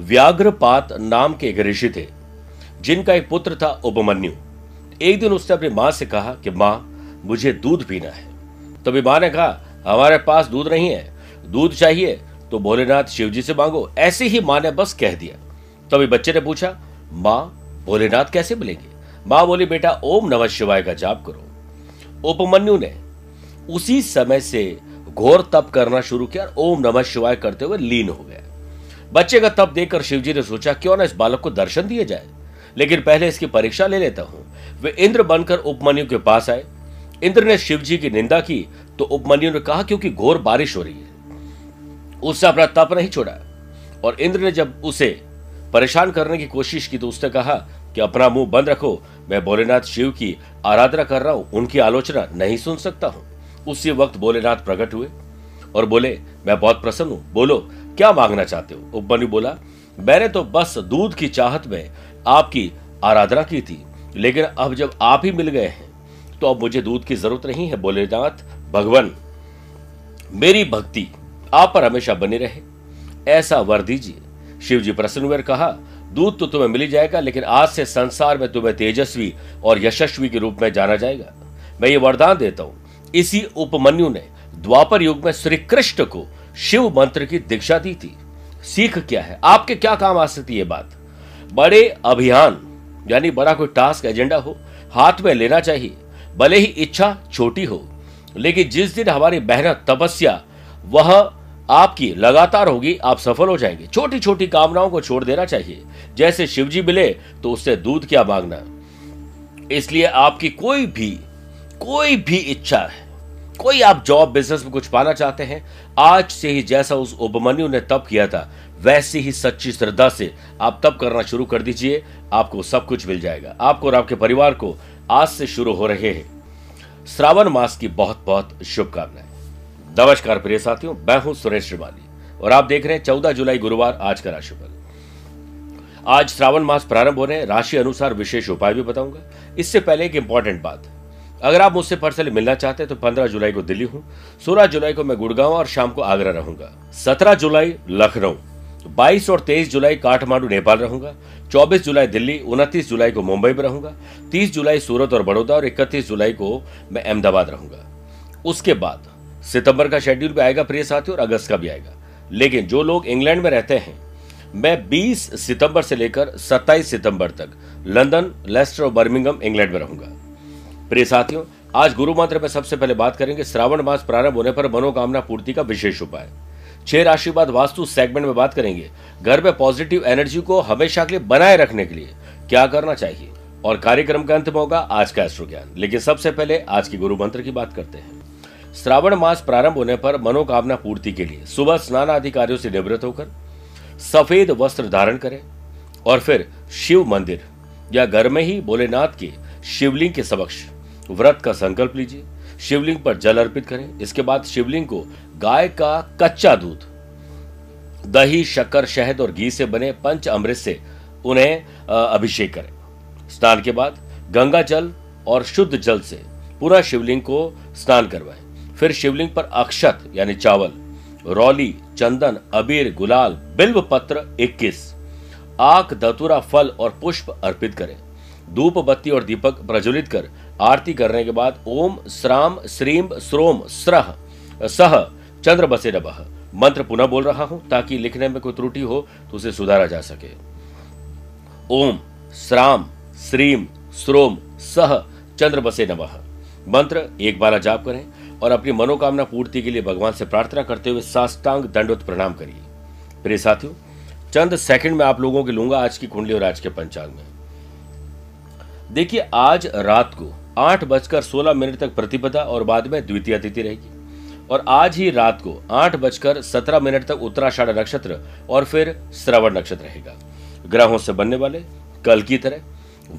व्याघ्रपात नाम के एक ऋषि थे, जिनका एक पुत्र था उपमन्यु। एक दिन उसने अपनी माँ से कहा कि, माँ, मुझे दूध पीना है। तभी माँ ने कहा, हमारे पास दूध नहीं है, दूध चाहिए तो भोलेनाथ शिव जी से मांगो। ऐसे ही माँ ने बस कह दिया। तभी बच्चे ने पूछा, माँ, भोलेनाथ कैसे मिलेंगे? माँ बोली, बेटा, ओम नमः शिवाय का जाप करो। उपमन्यु ने उसी समय से घोर तप करना शुरू किया ओम नमः शिवाय करते हुए लीन हो गया। बच्चे का तप देखकर शिवजी ने सोचा, क्यों ना इस बालक को दर्शन दिए जाए? लेकिन पहले इसकी परीक्षा ले लेता हूँ। वे इंद्र बनकर उपमन्यु के पास आए। इंद्र ने शिव जी की निंदा की तो उपमन्यु ने कहा, क्योंकि घोर बारिश हो रही है। उससे अपना तप नहीं छोड़ा। और इंद्र ने जब उसे परेशान करने की कोशिश की तो उसने कहा कि अपना मुँह बंद रखो। मैं भोलेनाथ शिव की आराधना कर रहा हूँ, उनकी आलोचना नहीं सुन सकता हूँ। उसी वक्त भोलेनाथ प्रकट हुए और बोले, मैं बहुत प्रसन्न हूँ। बोलो क्या मांगना चाहते हो? उपमन्यु बोला, मैंने तो बस दूध की चाहत में आपकी आराधना की थी, लेकिन अब जब आप ही मिल गए हैं तो अब मुझे दूध की ज़रूरत नहीं है बोलेनाथ भगवान, मेरी भक्ति आप पर हमेशा बनी रहे। ऐसा वर दीजिए। शिव जी प्रसन्न हुए कहा, दूध तो तुम्हें मिल जाएगा, लेकिन आज से संसार में तुम्हें तेजस्वी और यशस्वी के रूप में जाना जाएगा। मैं ये वरदान देता हूँ, इसी उपमन्यु ने द्वापर युग में श्री कृष्ण को शिव मंत्र की दीक्षा दी थी। सीख क्या है? आपके क्या काम आ सकती है बात? बड़े अभियान, यानी बड़ा कोई टास्क एजेंडा हो, हाथ में लेना चाहिए। भले ही इच्छा छोटी हो, लेकिन जिस दिन हमारी मेहनत, तपस्या, वह आपकी लगातार होगी, आप सफल हो जाएँगे। छोटी छोटी कामनाओं को छोड़ देना चाहिए। जैसे शिवजी मिले तो उससे दूध क्या मांगना? इसलिए आपकी कोई भी कोई भी इच्छा है कोई आप जॉब बिज़नेस में कुछ पाना चाहते हैं, आज से ही जैसा उस उपमन्यु ने तप किया था, वैसे ही सच्ची श्रद्धा से आप तप करना शुरू कर दीजिए, आपको सब कुछ मिल जाएगा। आपको और आपके परिवार को आज से शुरू हो रहे हैं। श्रावण मास की बहुत बहुत शुभकामनाएँ। नमस्कार प्रिय साथियों, मैं हूँ सुरेश श्रीमाली और आप देख रहे हैं चौदह जुलाई गुरुवार आज का राशिफल। आज श्रावण मास प्रारंभ हो रहे राशि अनुसार विशेष उपाय भी बताऊँगा। इससे पहले एक इंपॉर्टेंट बात अगर आप मुझसे पर्सनली मिलना चाहते हैं तो पंद्रह जुलाई को दिल्ली हूँ, सोलह जुलाई को मैं गुड़गांव और शाम को आगरा रहूँगा, सत्रह जुलाई लखनऊ बाईस और तेईस जुलाई काठमांडू, नेपाल रहूँगा, चौबीस जुलाई दिल्ली, उनतीस जुलाई को मुंबई में रहूँगा, तीस जुलाई सूरत और बड़ौदा और इकतीस जुलाई को मैं अहमदाबाद रहूँगा। उसके बाद सितंबर का शेड्यूल भी आएगा प्रिय साथी और अगस्त का भी आएगा। लेकिन जो लोग इंग्लैंड में रहते हैं, मैं 20 सितंबर से लेकर 27 सितंबर तक लंदन, लेस्टर और बर्मिंगम इंग्लैंड में रहूँगा। प्रिय साथियों, आज गुरु मंत्र में सबसे पहले बात करेंगे, श्रावण मास प्रारंभ होने पर मनोकामना पूर्ति का विशेष उपाय। छह राशि बाद वास्तु सेगमेंट में बात करेंगे। घर में पॉजिटिव एनर्जी को हमेशा के लिए बनाए रखने के लिए क्या करना चाहिए? और कार्यक्रम का अंत में होगा आज का एस्ट्रो ज्ञान लेकिन सबसे पहले आज की गुरु मंत्र की बात करते हैं। श्रावण मास प्रारंभ होने पर मनोकामना पूर्ति के लिए सुबह स्नान आदि से निवृत्त होकर सफ़ेद वस्त्र धारण करें और फिर शिव मंदिर या घर में ही भोलेनाथ के शिवलिंग के समक्ष व्रत का संकल्प लीजिए, शिवलिंग पर जल अर्पित करें, इसके बाद शिवलिंग को गाय का कच्चा दूध, दही, शक्कर, शहद और घी से बने पंच अमृत से उन्हें अभिषेक करें। स्नान के बाद गंगा जल और शुद्ध जल से पूरा शिवलिंग को स्नान करवाएँ। फिर शिवलिंग पर अक्षत, यानी चावल, रौली, चंदन, अबीर, गुलाल, बिल्व पत्र 21 आक दतुरा, फल और पुष्प अर्पित करें। धूप बत्ती और दीपक प्रज्वलित कर आरती करने के बाद ओम, श्राम, श्रीम, श्रोम, स्रह, सह, चंद्र बसे नबह मंत्र पुनः बोल रहा हूँ, ताकि लिखने में कोई त्रुटि हो तो उसे सुधारा जा सके। ओम, श्राम, श्रीम, श्रोम, सह, चंद्र बसे नमः मंत्र एक बार जाप करें और अपनी मनोकामना पूर्ति के लिए भगवान से प्रार्थना करते हुए साष्टांग दंडवत प्रणाम करिए। प्रिय साथियों, चंद सेकंड में आप लोगों के लूँगा आज की कुंडली और आज के पंचांग में। देखिए, आज रात को आठ बजकर सोलह मिनट तक प्रतिपदा और बाद में द्वितीय तिथि रहेगी। और आज ही रात को आठ बजकर सत्रह मिनट तक उत्तराषाढ़ नक्षत्र और फिर श्रवण नक्षत्र रहेगा। ग्रहों से बनने वाले कल की तरह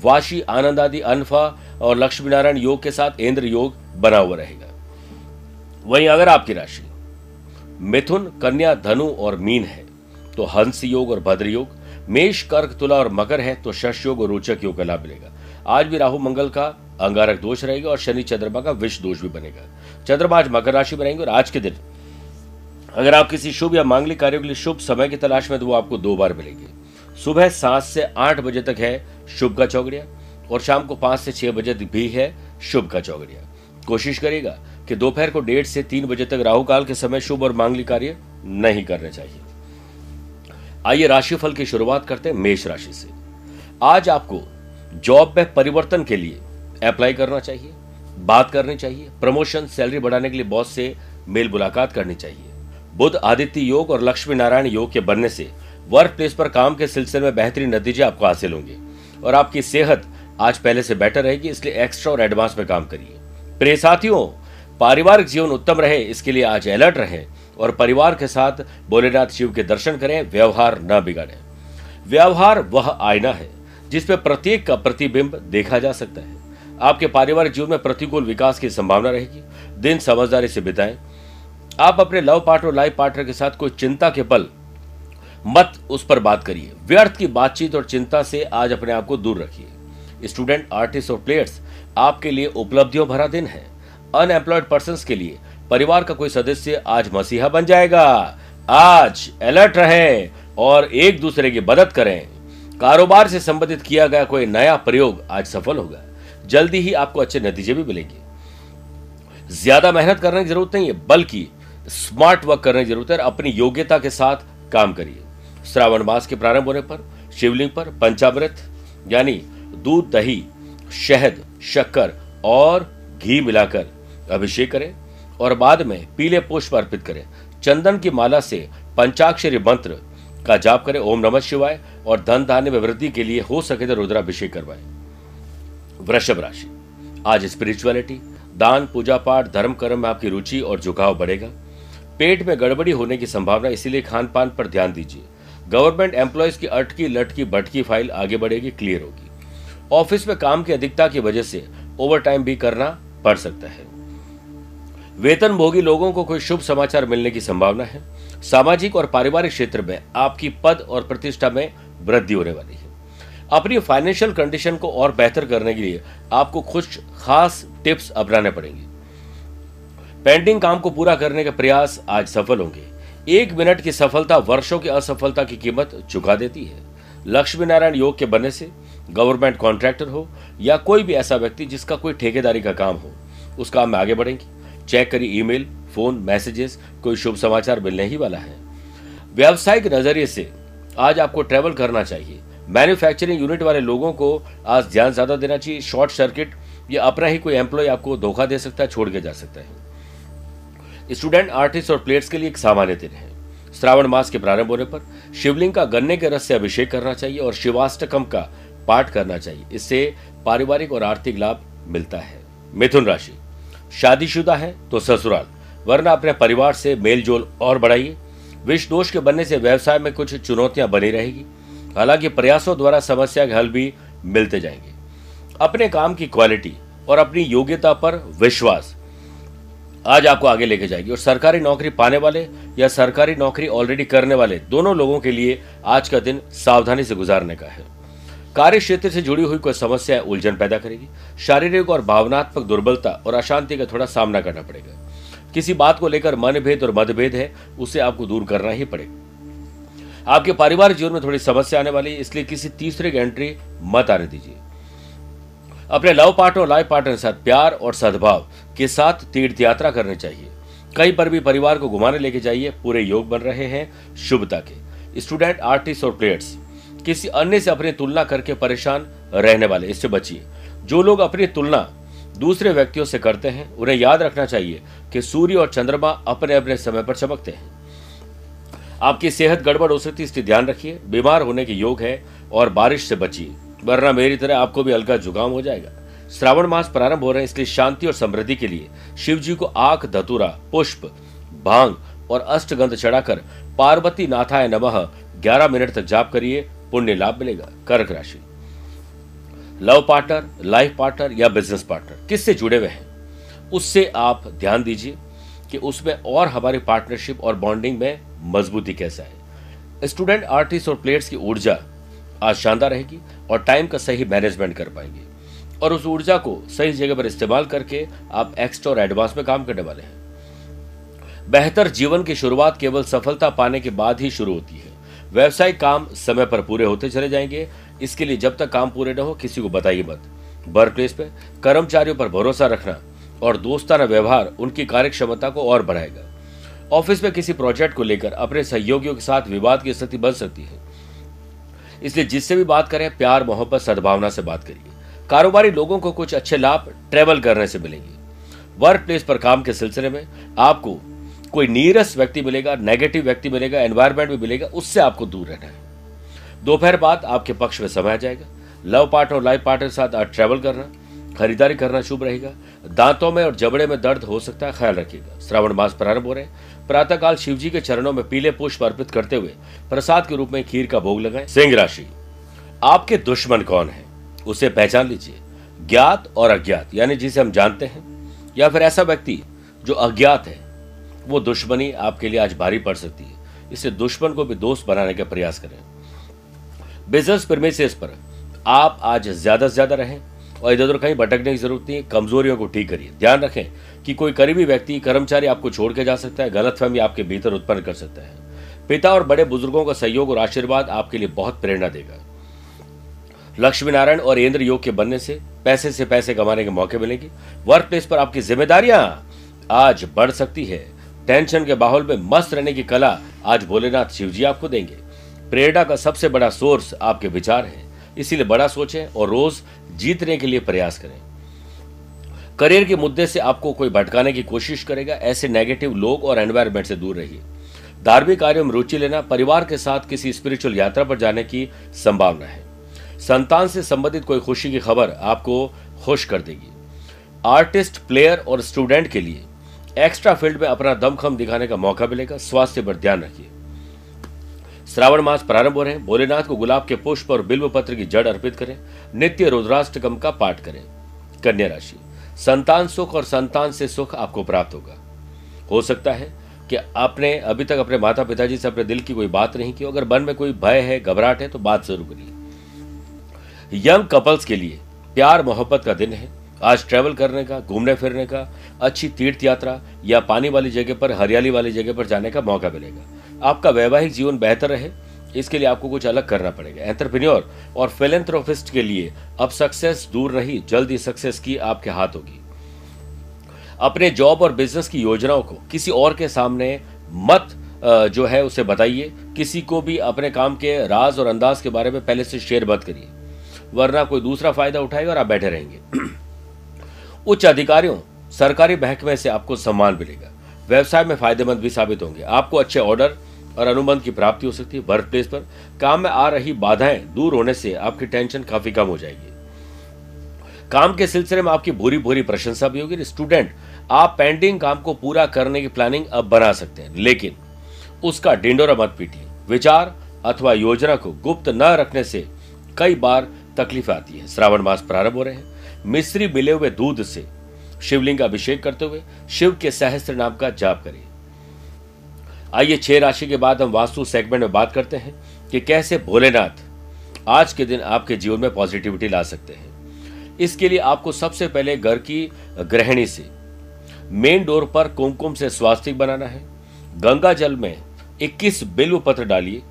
वाशी आनंद आदि अनफा और लक्ष्मी नारायण योग के साथ इंद्र योग बना हुआ रहेगा। वहीं अगर आपकी राशि मिथुन, कन्या, धनु और मीन है तो हंस योग और भद्र योग, मेष, कर्क, तुला और मकर है तो शश योग और रोचक योग का लाभ मिलेगा। आज भी राहु मंगल का अंगारक दोष रहेगा और शनि चंद्रमा का विष दोष भी बनेगा। चंद्रमा आज मकर राशि में रहेंगे और आज के दिन अगर आप किसी शुभ या मांगलिक कार्यों के लिए शुभ समय की तलाश में तो वो आपको दो बार मिलेंगे। सुबह सात से आठ बजे तक है शुभ का चौगड़िया और शाम को पाँच से छह बजे भी है शुभ का चौगड़िया। कोशिश करेगा कि दोपहर को डेढ़ से तीन बजे तक राहु काल के समय शुभ और मांगलिक कार्य नहीं करने चाहिए। आइए राशिफल की शुरुआत करते हैं मेष राशि से। आज आपको जॉब में परिवर्तन के लिए अप्लाई करना चाहिए, बात करनी चाहिए, प्रमोशन, सैलरी बढ़ाने के लिए बॉस से मेल मुलाकात करनी चाहिए। बुद्ध आदित्य योग और लक्ष्मी नारायण योग के बनने से वर्क प्लेस पर काम के सिलसिले में बेहतरीन नतीजे आपको हासिल होंगे और आपकी सेहत आज पहले से बेटर रहेगी, इसलिए एक्स्ट्रा और एडवांस में काम करिए। प्रिय साथियों, पारिवारिक जीवन उत्तम रहे, इसके लिए आज अलर्ट रहें और परिवार के साथ भोलेनाथ शिव के दर्शन करें, व्यवहार न बिगाड़े। व्यवहार वह आईना है जिसपे प्रत्येक का प्रतिबिंब देखा जा सकता है। आपके पारिवारिक जीवन में प्रतिकूल विकास की संभावना रहेगी। दिन समझदारी से बिताएँ। आप अपने लव पार्टनर लाइफ पार्टनर के साथ कोई चिंता के पल मत उस पर बात करिए। व्यर्थ की बातचीत और चिंता से आज अपने आप को दूर रखिए। स्टूडेंट, आर्टिस्ट और प्लेयर्स, आपके लिए उपलब्धियों भरा दिन है। अनएम्प्लॉयड पर्सन के लिए परिवार का कोई सदस्य आज मसीहा बन जाएगा। आज अलर्ट रहे और एक दूसरे की मदद करें। कारोबार से संबंधित किया गया कोई नया प्रयोग आज सफल होगा। जल्दी ही आपको अच्छे नतीजे भी मिलेंगे। ज़्यादा मेहनत करने की ज़रूरत नहीं है, बल्कि स्मार्ट वर्क करने की ज़रूरत है अपनी योग्यता के साथ काम करिए। श्रावण मास के प्रारंभ होने पर, शिवलिंग पर पंचामृत, यानी दूध, दही, शहद, शक्कर और घी मिलाकर अभिषेक करें और बाद में पीले पुष्प अर्पित करें। चंदन की माला से पंचाक्षरी मंत्र का जाप करें, ओम नमः शिवाय, और धन धान्य में वृद्धि के लिए हो सके तो रुद्राभिषेक करवाएँ। वृषभ राशि। आज स्पिरिचुअलिटी दान, पूजा पाठ, धर्म कर्म में आपकी रुचि और झुकाव बढ़ेगा। पेट में गड़बड़ी होने की संभावना, इसीलिए खान पान पर ध्यान दीजिए। गवर्नमेंट एम्प्लॉयज़ की अटकी, लटकी, भटकी फ़ाइल आगे बढ़ेगी क्लियर होगी। ऑफ़िस में काम की अधिकता की वजह से ओवर टाइम भी करना पड़ सकता है। वेतन भोगी लोगों को कोई शुभ समाचार मिलने की संभावना है। सामाजिक और पारिवारिक क्षेत्र में आपकी पद और प्रतिष्ठा में वृद्धि होने वाली है। अपनी फाइनेंशियल कंडीशन को और बेहतर करने के लिए आपको कुछ खास टिप्स अपनाने पड़ेंगे। पेंडिंग काम को पूरा करने के प्रयास आज सफल होंगे। एक मिनट की सफलता वर्षों की असफलता की कीमत चुका देती है। लक्ष्मी नारायण योग के बनने से गवर्नमेंट कॉन्ट्रैक्टर हो या कोई भी ऐसा व्यक्ति जिसका कोई ठेकेदारी का काम हो उस काम में आगे बढ़ेंगे। चेक करिए ईमेल फ़ोन, मैसेजेस, कोई शुभ समाचार मिलने ही वाला है। व्यावसायिक नज़रिए से आज आपको ट्रेवल करना चाहिए। मैन्युफैक्चरिंग यूनिट वाले लोगों को आज ध्यान ज़्यादा देना चाहिए। शॉर्ट सर्किट या अपना ही कोई एम्प्लॉय आपको धोखा दे सकता है, छोड़ के जा सकता है। स्टूडेंट आर्टिस्ट और प्लेयर्स के लिए एक सामान्य दिन है। श्रावण मास के प्रारंभ होने पर शिवलिंग का गन्ने के रस से अभिषेक करना चाहिए और शिवाष्टकम का पाठ करना चाहिए। इससे पारिवारिक और आर्थिक लाभ मिलता है। मिथुन राशि, शादीशुदा है तो ससुराल। वरना अपने परिवार से मेल जोल और बढ़ाइए। विष दोष के बनने से व्यवसाय में कुछ चुनौतियाँ बनी रहेगी। हालाँकि प्रयासों द्वारा समस्या के हल भी मिलते जाएँगे। अपने काम की क्वालिटी और अपनी योग्यता पर विश्वास आज आपको आगे लेके जाएगी। और सरकारी नौकरी पाने वाले या सरकारी नौकरी ऑलरेडी करने वाले दोनों लोगों के लिए आज का दिन सावधानी से गुजारने का है। कार्य क्षेत्र से जुड़ी हुई कोई समस्या उलझन पैदा करेगी। शारीरिक और भावनात्मक दुर्बलता और अशांति का थोड़ा सामना करना पड़ेगा। किसी बात को लेकर मनभेद और मतभेद है, उसे आपको दूर करना ही पड़ेगा आपके पारिवारिक जीवन में थोड़ी समस्या आने वाली है, इसलिए किसी तीसरे की एंट्री मत आने दीजिए। अपने लव पार्टनर और लाइफ पार्टनर के साथ प्यार और सद्भाव के साथ तीर्थ यात्रा करनी चाहिए। कहीं पर भी परिवार को घुमाने लेके जाइए, पूरे योग बन रहे हैं, शुभता के। स्टूडेंट आर्टिस्ट और प्लेयर्स किसी अन्य से अपनी तुलना करके परेशान रहने वाले, इससे बचिए। जो लोग अपनी तुलना दूसरे व्यक्तियों से करते हैं, उन्हें याद रखना चाहिए कि सूर्य और चंद्रमा अपने अपने समय पर चमकते हैं। आपकी सेहत गड़बड़ हो सकती है, इसलिए ध्यान रखिए। बीमार होने के योग है और बारिश से बचिए, वरना मेरी तरह आपको भी हल्का जुकाम हो जाएगा। श्रावण मास प्रारंभ हो रहे हैं, इसलिए शांति और समृद्धि के लिए शिव जी को आख, धतुरा, पुष्प, भाँग और अष्टगंध चढ़ाकर पार्वती नाथाय नमः 11 मिनट तक जाप करिए, पुण्य लाभ मिलेगा, कर्क राशि। लव पार्टनर, लाइफ पार्टनर या बिज़नेस पार्टनर, किससे जुड़े हुए हैं? उससे आप ध्यान दीजिए कि उसमें और हमारी पार्टनरशिप और बॉन्डिंग में मजबूती कैसा है। स्टूडेंट, आर्टिस्ट और प्लेयर्स की ऊर्जा आज शानदार रहेगी और टाइम का सही मैनेजमेंट कर पाएँगे। और उस ऊर्जा को सही जगह पर इस्तेमाल करके आप एक्स्ट्रा और एडवांस में काम करने वाले हैं। बेहतर जीवन की शुरुआत केवल सफलता पाने के बाद ही शुरू होती है। व्यवसायिक काम समय पर पूरे होते चले जाएँगे। इसके लिए जब तक काम पूरे न हो, किसी को बताइए मत। वर्क प्लेस पे कर्मचारियों पर भरोसा रखना और दोस्ताना व्यवहार, उनकी कार्य क्षमता को और बढ़ाएगा। ऑफ़िस में किसी प्रोजेक्ट को लेकर अपने सहयोगियों के साथ विवाद की स्थिति बन सकती है। इसलिए जिससे भी बात करें, प्यार, मोहब्बत, सद्भावना से बात करिए। कारोबारी लोगों को कुछ अच्छे लाभ ट्रेवल करने से मिलेंगे। वर्क प्लेस पर काम के सिलसिले में आपको कोई नीरस व्यक्ति मिलेगा नेगेटिव व्यक्ति मिलेगा एनवायरमेंट भी मिलेगा, उससे आपको दूर रहना है। दोपहर बाद आपके पक्ष में समय आ जाएगा। लव पार्टनर और लाइफ पार्टनर के साथ आज ट्रैवल करना, खरीदारी करना शुभ रहेगा। दांतों में और जबड़े में दर्द हो सकता है, ख्याल रखिएगा। श्रावण मास प्रारंभ हो रहे हैं। प्रातःकाल शिव जी के चरणों में पीले पुष्प अर्पित करते हुए प्रसाद के रूप में खीर का भोग लगाएँ। सिंह राशि, आपके दुश्मन कौन है? उसे पहचान लीजिए। ज्ञात और अज्ञात, यानी जिसे हम जानते हैं, या फिर ऐसा व्यक्ति जो अज्ञात है वो दुश्मनी आपके लिए आज भारी पड़ सकती है। इससे दुश्मन को भी दोस्त बनाने का प्रयास करें। बिज़नेस प्रेमिसेस पर आप आज ज़्यादा से ज़्यादा रहें और इधर उधर कहीं भटकने की ज़रूरत नहीं है कमजोरियों को ठीक करिए। ध्यान रखें कि कोई करीबी व्यक्ति, कर्मचारी आपको छोड़ के जा सकता है, गलतफहमी आपके भीतर उत्पन्न कर सकता है। पिता और बड़े बुज़ुर्गों का सहयोग और आशीर्वाद आपके लिए बहुत प्रेरणा देगा। लक्ष्मी नारायण और इंद्र योग के बनने से, पैसे से पैसे कमाने के मौके मिलेंगे। वर्क प्लेस पर आपकी जिम्मेदारियाँ आज बढ़ सकती है। टेंशन के माहौल में मस्त रहने की कला आज भोलेनाथ शिव जी आपको देंगे। प्रेरणा का सबसे बड़ा सोर्स आपके विचार है। इसीलिए बड़ा सोचें और रोज जीतने के लिए प्रयास करें। करियर के मुद्दे से आपको कोई भटकाने की कोशिश करेगा, ऐसे नेगेटिव लोग और एनवायरमेंट से दूर रहिए। धार्मिक कार्यों में रुचि लेना, परिवार के साथ किसी स्पिरिचुअल यात्रा पर जाने की संभावना है। संतान से संबंधित कोई खुशी की खबर आपको खुश कर देगी। आर्टिस्ट प्लेयर और स्टूडेंट के लिए एक्स्ट्रा फ़ील्ड में अपना दमखम दिखाने का मौका मिलेगा, स्वास्थ्य पर ध्यान रखिए। श्रावण मास प्रारंभ हो रहे हैं, भोलेनाथ को गुलाब के पुष्प और बिल्व पत्र की जड़ अर्पित करें, नित्य रुद्राष्टकम का पाठ करें। कन्या राशि, संतान सुख और संतान से सुख आपको प्राप्त होगा। हो सकता है कि आपने अभी तक अपने माता पिताजी से अपने दिल की कोई बात नहीं की अगर मन में कोई भय है, घबराहट है तो बात ज़रूर करिए। यंग कपल्स के लिए प्यार मोहब्बत का दिन है आज ट्रैवल करने का, घूमने फिरने का, अच्छी तीर्थ यात्रा या पानी वाली जगह पर, हरियाली वाली जगह पर जाने का मौका मिलेगा। आपका वैवाहिक जीवन बेहतर रहे, इसके लिए आपको कुछ अलग करना पड़ेगा। एंटरप्रेन्योर और फिलेंथ्रोपिस्ट के लिए अब सक्सेस दूर रही, जल्द ही सक्सेस की आपके हाथ होगी। अपने जॉब और बिज़नेस की योजनाओं को किसी और के सामने मत जो है उसे बताइए। किसी को भी अपने काम के राज और अंदाज के बारे में पहले से शेयर मत करिए, वरना कोई दूसरा फ़ायदा उठाएगा और आप बैठे रहेंगे। उच्च अधिकारियों, सरकारी महकमे से आपको सम्मान मिलेगा। व्यवसाय में फ़ायदेमंद भी साबित होंगे। आपको अच्छे ऑर्डर और अनुबंध की प्राप्ति हो सकती है। वर्क प्लेस पर काम में आ रही बाधाएँ दूर होने से आपकी टेंशन काफ़ी कम हो जाएगी। काम के सिलसिले में आपकी भूरी भूरी प्रशंसा भी होगी। स्टूडेंट, आप पेंडिंग काम को पूरा करने की प्लानिंग अब बना सकते हैं, लेकिन उसका डिंडोरा मत पीटिए। विचार अथवा योजना को गुप्त न रखने से कई बार तकलीफ़ आती है। श्रावण मास प्रारंभ हो रहे हैं। मिश्री मिले हुए दूध से शिवलिंग अभिषेक करते हुए शिव के सहस्त्र नाम का जाप करिए। आइए छह राशि के बाद हम वास्तु सेगमेंट में बात करते हैं कि कैसे भोलेनाथ आज के दिन आपके जीवन में पॉजिटिविटी ला सकते हैं। इसके लिए आपको सबसे पहले घर की गृहिणी से मेन डोर पर कुमकुम से स्वास्तिक बनाना है। गंगा जल में 21 बिल्व पत्र डालिए।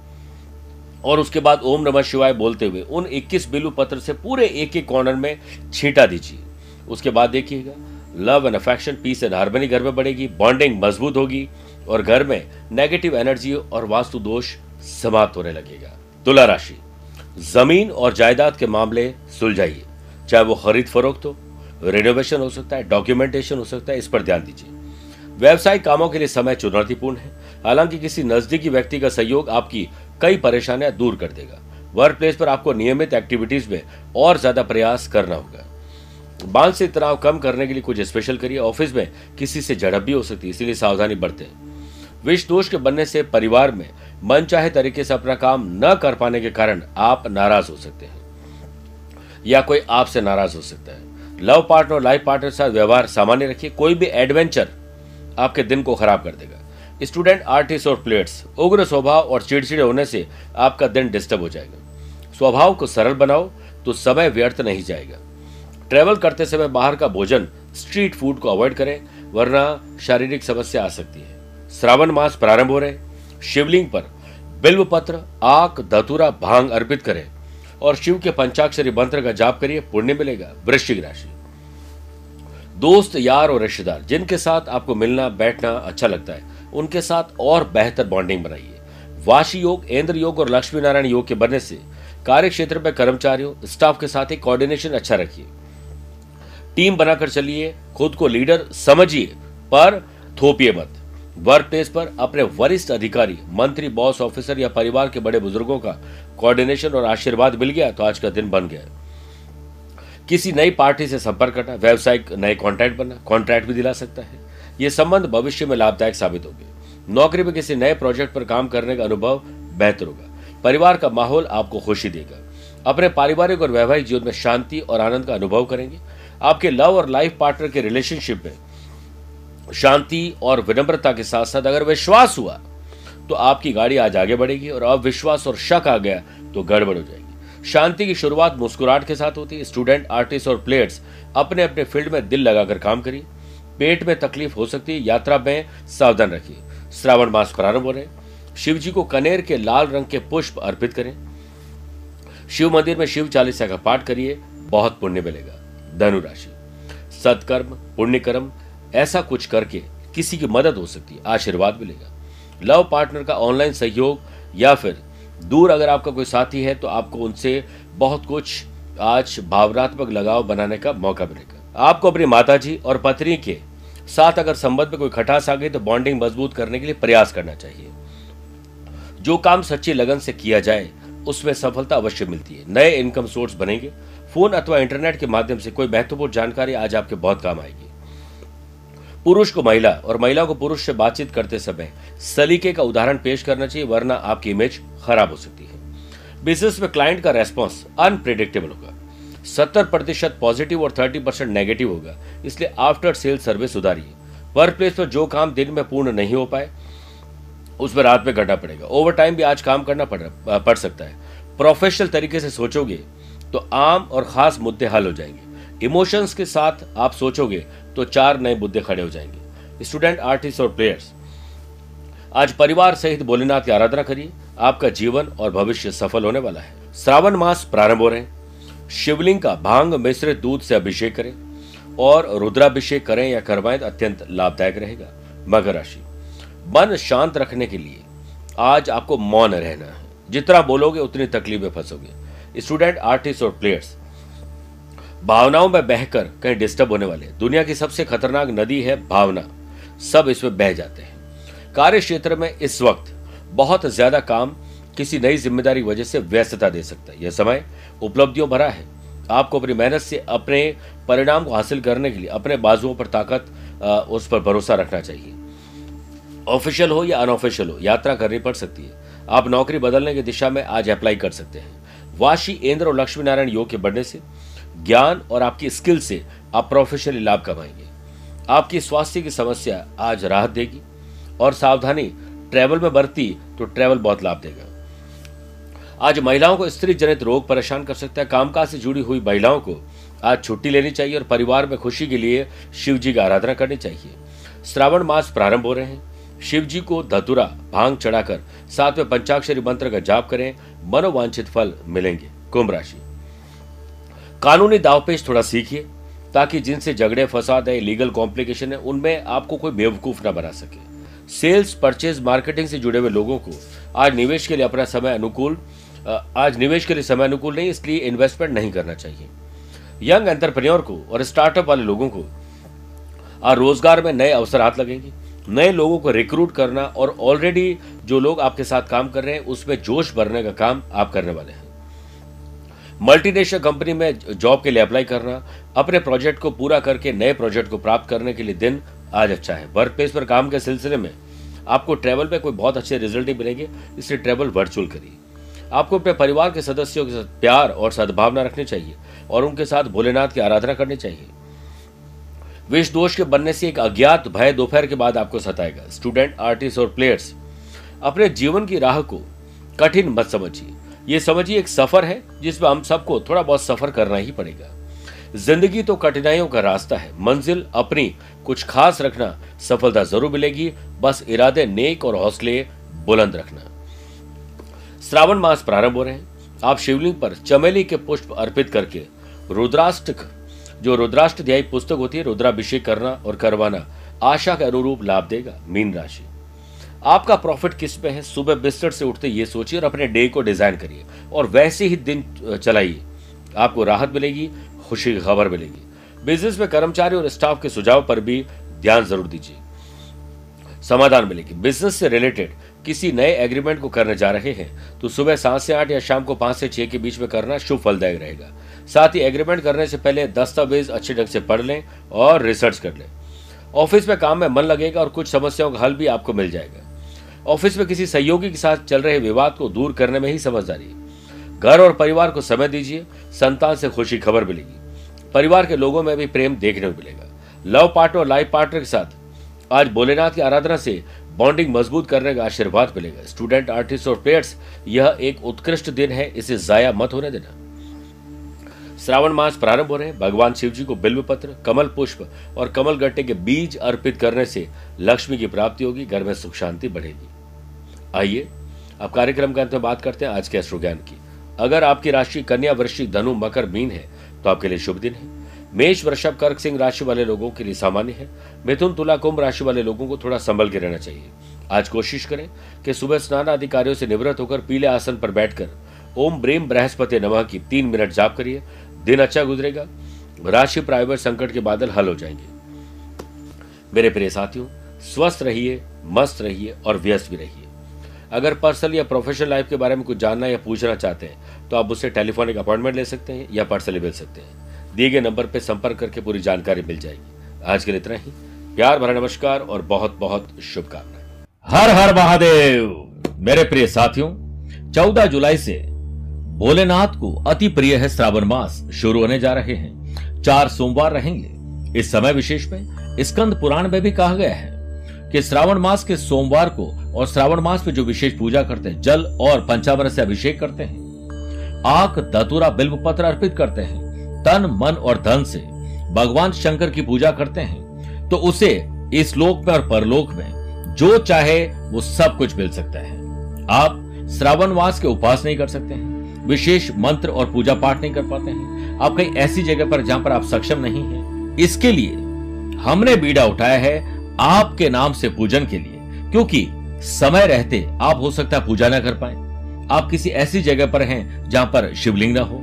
और उसके बाद ओम नमः शिवाय बोलते हुए उन 21 बिल्व पत्र से पूरे एक एक कॉर्नर में छींटा दीजिए। उसके बाद देखिएगा love and affection peace and harmony घर में बढ़ेगी बॉन्डिंग मज़बूत होगी और घर में नेगेटिव एनर्जी और वास्तु दोष समाप्त होने लगेगा। तुला राशि, ज़मीन और जायदाद के मामले सुलझाइए। चाहे वो खरीद फरोख्त हो रिनोवेशन हो सकता है डॉक्यूमेंटेशन हो सकता है, इस पर ध्यान दीजिए। व्यवसायिक कामों के लिए समय चुनौतीपूर्ण है। हालाँकि किसी नजदीकी व्यक्ति का सहयोग आपकी कई परेशानियाँ दूर कर देगा। वर्क प्लेस पर आपको नियमित एक्टिविटीज़ में और ज़्यादा प्रयास करना होगा। मानसिक तनाव कम करने के लिए कुछ स्पेशल करिए। ऑफ़िस में किसी से झड़प भी हो सकती है, इसीलिए सावधानी बरतें। विष दोष के बनने से परिवार में मन चाहे तरीके से अपना काम न कर पाने के कारण आप नाराज़ हो सकते हैं। या कोई आपसे नाराज़ हो सकता है। लव पार्टनर और लाइफ पार्टनर के साथ व्यवहार सामान्य रखिए। कोई भी एडवेंचर आपके दिन को खराब कर देगा। स्टूडेंट, आर्टिस्ट और प्लेयर्स, उग्र स्वभाव और चिड़चिड़े होने से आपका दिन डिस्टर्ब हो जाएगा। स्वभाव को सरल बनाओ तो समय व्यर्थ नहीं जाएगा। ट्रेवल करते समय बाहर का भोजन स्ट्रीट फ़ूड को अवॉइड करें, वरना शारीरिक समस्या आ सकती है। श्रावण मास प्रारंभ हो रहे, शिवलिंग पर बिल्व पत्र आक, धतुरा, भाँग अर्पित करें और शिव के पंचाक्षरी मंत्र का जाप करिए, पुण्य मिलेगा, वृश्चिक राशि। दोस्त, यार और रिश्तेदार, जिनके साथ आपको मिलना, बैठना अच्छा लगता है उनके साथ और बेहतर बॉन्डिंग बनाइए। वाशी योग, इंद्र योग और लक्ष्मी नारायण योग के बनने से कार्य क्षेत्र में कर्मचारियों, स्टाफ के साथ ही कोऑर्डिनेशन अच्छा रखिए। टीम बनाकर चलिए, खुद को लीडर समझिए, पर थोपिए मत। वर्क प्लेस पर अपने वरिष्ठ अधिकारी, मंत्री बॉस ऑफिसर या परिवार के बड़े बुज़ुर्गों का कोऑर्डिनेशन और आशीर्वाद मिल गया तो आज का दिन बन गया। किसी नई पार्टी से संपर्क करना, व्यवसायिक नए कॉन्ट्रैक्ट बनना कॉन्ट्रैक्ट भी दिला सकता है। ये संबंध भविष्य में लाभदायक साबित होंगे। नौकरी में किसी नए प्रोजेक्ट पर काम करने का अनुभव बेहतर होगा। परिवार का माहौल आपको खुशी देगा। अपने पारिवारिक और वैवाहिक जीवन में शांति और आनंद का अनुभव करेंगे। आपके लव और लाइफ पार्टनर के रिलेशनशिप में शांति और विनम्रता के साथ साथ अगर विश्वास हुआ तो आपकी गाड़ी आज आगे बढ़ेगी और अविश्वास और शक आ गया तो गड़बड़ हो जाएगी। शांति की शुरुआत मुस्कुराहट के साथ होती है। स्टूडेंट, आर्टिस्ट और प्लेयर्स अपने अपने फ़ील्ड में दिल लगाकर काम करिए। पेट में तकलीफ़ हो सकती है, यात्रा में सावधान रखिए। श्रावण मास प्रारंभ हो रहे शिव जी को कनेर के लाल रंग के पुष्प अर्पित करें। शिव मंदिर में शिव चालीसा का पाठ करिए, बहुत पुण्य मिलेगा। धनुराशि, सत्कर्म, पुण्यकर्म, ऐसा कुछ करके किसी की मदद हो सकती है, आशीर्वाद मिलेगा। लव पार्टनर का ऑनलाइन सहयोग या फिर दूर अगर आपका कोई साथी है तो आपको उनसे बहुत कुछ आज भावनात्मक लगाव बनाने का मौका मिलेगा। आपको अपनी माताजी और पत्नी के साथ अगर संबंध में कोई खटास आ गई तो बॉन्डिंग मज़बूत करने के लिए प्रयास करना चाहिए। जो काम सच्ची लगन से किया जाए, उसमें सफलता अवश्य मिलती है। नए इनकम सोर्स बनेंगे। फ़ोन अथवा इंटरनेट के माध्यम से कोई महत्वपूर्ण जानकारी आज आपके बहुत काम आएगी। पुरुष को महिला और महिला को पुरुष से बातचीत करते समय सलीके का उदाहरण पेश करना चाहिए, वरना आपकी इमेज खराब हो सकती है। बिज़नेस में क्लाइंट का रेस्पॉन्स अनप्रिडिक्टेबल होगा। सत्तर प्रतिशत पॉजिटिव और थर्टी परसेंट नेगेटिव होगा। इसलिए आफ्टर सेल सर्विस सुधारिए। वर्क प्लेस पर जो काम दिन में पूर्ण नहीं हो पाए, उसमें रात में करना पड़ेगा। ओवर टाइम भी आज काम करना पड़ पड़ सकता है। प्रोफेशनल तरीके से सोचोगे तो आम और खास मुद्दे हल हो जाएँगे। इमोशंस के साथ आप सोचोगे तो चार नए मुद्दे खड़े हो जाएँगे। स्टूडेंट आर्टिस्ट और प्लेयर्स आज परिवार सहित भोलेनाथ की आराधना करिए। आपका जीवन और भविष्य सफल होने वाला है। श्रावण मास प्रारंभ हो रहे हैं। शिवलिंग का भाँग मिश्रित दूध से अभिषेक करें और रुद्राभिषेक करें या करवाएँ तो अत्यंत लाभदायक रहेगा। मकर राशि। मन शांत रखने के लिए आज आपको मौन रहना है। जितना बोलोगे, उतनी तकलीफ़ में फंसोगे। स्टूडेंट, आर्टिस्ट और प्लेयर्स, भावनाओं में बहकर कहीं डिस्टर्ब होने वाले दुनिया की सबसे खतरनाक नदी है भावना। सब इसमें बह जाते हैं। कार्य क्षेत्र में इस वक्त बहुत ज़्यादा काम किसी नई ज़िम्मेदारी वजह से व्यस्तता दे सकता है। यह समय उपलब्धियों भरा है। आपको अपनी मेहनत से, अपने परिणाम को हासिल करने के लिए, अपने बाजुओं पर ताकत उस पर भरोसा रखना चाहिए। ऑफिशियल हो या अनऑफिशियल हो, यात्रा करनी पड़ सकती है। आप नौकरी बदलने की दिशा में आज अप्लाई कर सकते हैं। वाशी, इंद्र और लक्ष्मी नारायण योग के बढ़ने से, ज्ञान और आपकी स्किल से आप प्रोफेशनली लाभ कमाएँगे। आपकी स्वास्थ्य की समस्या आज राहत देगी और सावधानी ट्रैवल में बरती तो ट्रैवल बहुत लाभ देगा। आज महिलाओं को स्त्री जनित रोग परेशान कर सकता है। कामकाज से जुड़ी हुई महिलाओं को आज छुट्टी लेनी चाहिए और परिवार में खुशी के लिए शिव जी की आराधना करनी चाहिए। श्रावण मास प्रारंभ हो रहे हैं। शिव जी को धतुरा, भाँग चढ़ाकर साथ में पंचाक्षरी मंत्र का जाप करें। मनोवांछित फल मिलेंगे। कुंभ राशि। कानूनी दावपेच थोड़ा सीखिए, ताकि जिनसे झगड़े, फसाद है, लीगल कॉम्प्लिकेशन है, उनमें आपको कोई बेवकूफ़ ना बना सके। सेल्स, परचेज, मार्केटिंग से जुड़े हुए लोगों को आज निवेश के लिए अपना समय अनुकूल आज निवेश के लिए समय अनुकूल नहीं, इसलिए इन्वेस्टमेंट नहीं करना चाहिए। यंग एंटरप्रेन्योर को और स्टार्टअप वाले लोगों को रोज़गार में नए अवसर हाथ लगेंगे। नए लोगों को रिक्रूट करना और ऑलरेडी जो लोग आपके साथ काम कर रहे हैं, उसमें जोश भरने का काम आप करने वाले हैं। मल्टीनेशनल कंपनी में जॉब के लिए अप्लाई करना, अपने प्रोजेक्ट को पूरा करके नए प्रोजेक्ट को प्राप्त करने के लिए दिन आज अच्छा है। वर्क प्लेस पर काम के सिलसिले में आपको ट्रैवल पे कोई बहुत अच्छे रिज़ल्ट नहीं मिलेंगे। इसलिए ट्रैवल वर्चुअल करिए। आपको अपने परिवार के सदस्यों के साथ प्यार और सद्भावना रखनी चाहिए और उनके साथ भोलेनाथ की आराधना करनी चाहिए। विष दोष के बनने से एक अज्ञात भय दोपहर के बाद आपको सताएगा। स्टूडेंट आर्टिस्ट और प्लेयर्स अपने जीवन की राह को कठिन मत समझिए। ये समझिए एक सफ़र है, जिसमें हम सबको थोड़ा बहुत सफ़र करना ही पड़ेगा। ज़िंदगी तो कठिनाइयों का रास्ता है। मंजिल अपनी कुछ खास रखना सफलता ज़रूर मिलेगी। बस इरादे नेक और हौसले बुलंद रखना। श्रावण मास प्रारंभ हो रहे हैं। आप शिवलिंग पर चमेली के पुष्प अर्पित करके रुद्राष्टक जो रुद्राष्टध्यायी पुस्तक होती है, रुद्राभिषेक करना और करवाना, आशा के अनुरूप लाभ देगा, मीन राशि। आपका प्रॉफिट किसमें है? सुबह बिस्तर से उठते ये सोचिए और अपने डे को डिज़ाइन करिए और वैसे ही दिन चलाइए। आपको राहत मिलेगी, खुशी की खबर मिलेगी। बिज़नेस में कर्मचारी और स्टाफ के सुझाव पर भी ध्यान ज़रूर दीजिए। समाधान मिलेगी। बिज़नेस से रिलेटेड किसी नए एग्रीमेंट को करने जा रहे हैं तो सुबह सात से आठ या शाम को पाँच से छह के बीच में करना शुभ फलदायक रहेगा। साथ ही एग्रीमेंट करने से पहले दस्तावेज़ अच्छे ढंग से पढ़ लें और रिसर्च कर लें। ऑफ़िस में काम में मन लगेगा और कुछ समस्याओं का हल भी आपको मिल जाएगा। ऑफ़िस में किसी सहयोगी के साथ चल रहे विवाद को दूर करने में ही समझदारी। घर और परिवार को समय दीजिए, संतान से खुशी खबर मिलेगी। परिवार के लोगों में भी प्रेम देखने को मिलेगा। लव पार्टनर और लाइफ पार्टनर के साथ आज भोलेनाथ की आराधना से बॉन्डिंग मज़बूत करने का आशीर्वाद मिलेगा। स्टूडेंट, आर्टिस्ट और प्लेयर्स, यह एक उत्कृष्ट दिन है, इसे जाया मत होने देना। श्रावण मास प्रारंभ हो रहे हैं। भगवान शिव जी को बिल्व पत्र कमल पुष्प और कमल गट्टे के बीज अर्पित करने से लक्ष्मी की प्राप्ति होगी, घर में सुख शांति बढ़ेगी। आइए, अब कार्यक्रम के अंत में बात करते हैं आज के अश्रु ज्ञान की। अगर आपकी राशि कन्या, वृश्चिक, धनु, मकर, मीन है तो आपके लिए शुभ दिन है। मेष, वृषभ, कर्क, सिंह राशि वाले लोगों के लिए सामान्य है। मिथुन, तुला, कुंभ राशि वाले लोगों को थोड़ा संभल के रहना चाहिए। आज कोशिश करें कि सुबह स्नान आदि अधिकारियों से निवृत्त होकर पीले आसन पर बैठकर ओम ब्रेम बृहस्पति नमः की तीन मिनट जाप करिए। दिन अच्छा गुजरेगा। राशि प्राइवेट संकट के बादल हल हो जाएँगे। मेरे प्रिय साथियों, स्वस्थ रहिए, मस्त रहिए और व्यस्त भी रहिए। अगर पर्सनल या प्रोफेशनल लाइफ के बारे में कुछ जानना या पूछना चाहते हैं तो आप मुझसे टेलीफोनिक अपॉइंटमेंट ले सकते हैं या पर्सनली मिल सकते हैं। दिए गए नंबर पर संपर्क करके पूरी जानकारी मिल जाएगी। आज के लिए इतना ही। प्यार, भरा नमस्कार और बहुत बहुत शुभकामनाएँ। हर हर महादेव! मेरे प्रिय साथियों, चौदह जुलाई से भोलेनाथ को अति प्रिय है श्रावण मास शुरू होने जा रहे हैं। चार सोमवार रहेंगे। इस समय विशेष में स्कंद पुराण में भी कहा गया है कि श्रावण मास के सोमवार को और श्रावण मास में जो विशेष पूजा करते हैं, जल और पंचामृत से अभिषेक करते हैं। आक, दतुरा बिल्व पत्र अर्पित करते हैं। तन, मन और धन से भगवान शंकर की पूजा करते हैं तो उसे इस लोक में और परलोक में जो चाहे वो सब कुछ मिल सकता है। आप श्रावण मास के उपास नहीं कर सकते हैं, विशेष मंत्र और पूजा पाठ नहीं कर पाते हैं। आप कहीं ऐसी जगह पर जहाँ पर आप सक्षम नहीं है, इसके लिए हमने बीड़ा उठाया है आपके नाम से पूजन के लिए, क्योंकि समय रहते आप हो सकता है पूजा ना कर पाए। आप किसी ऐसी जगह पर हैं जहाँ पर शिवलिंग ना हो।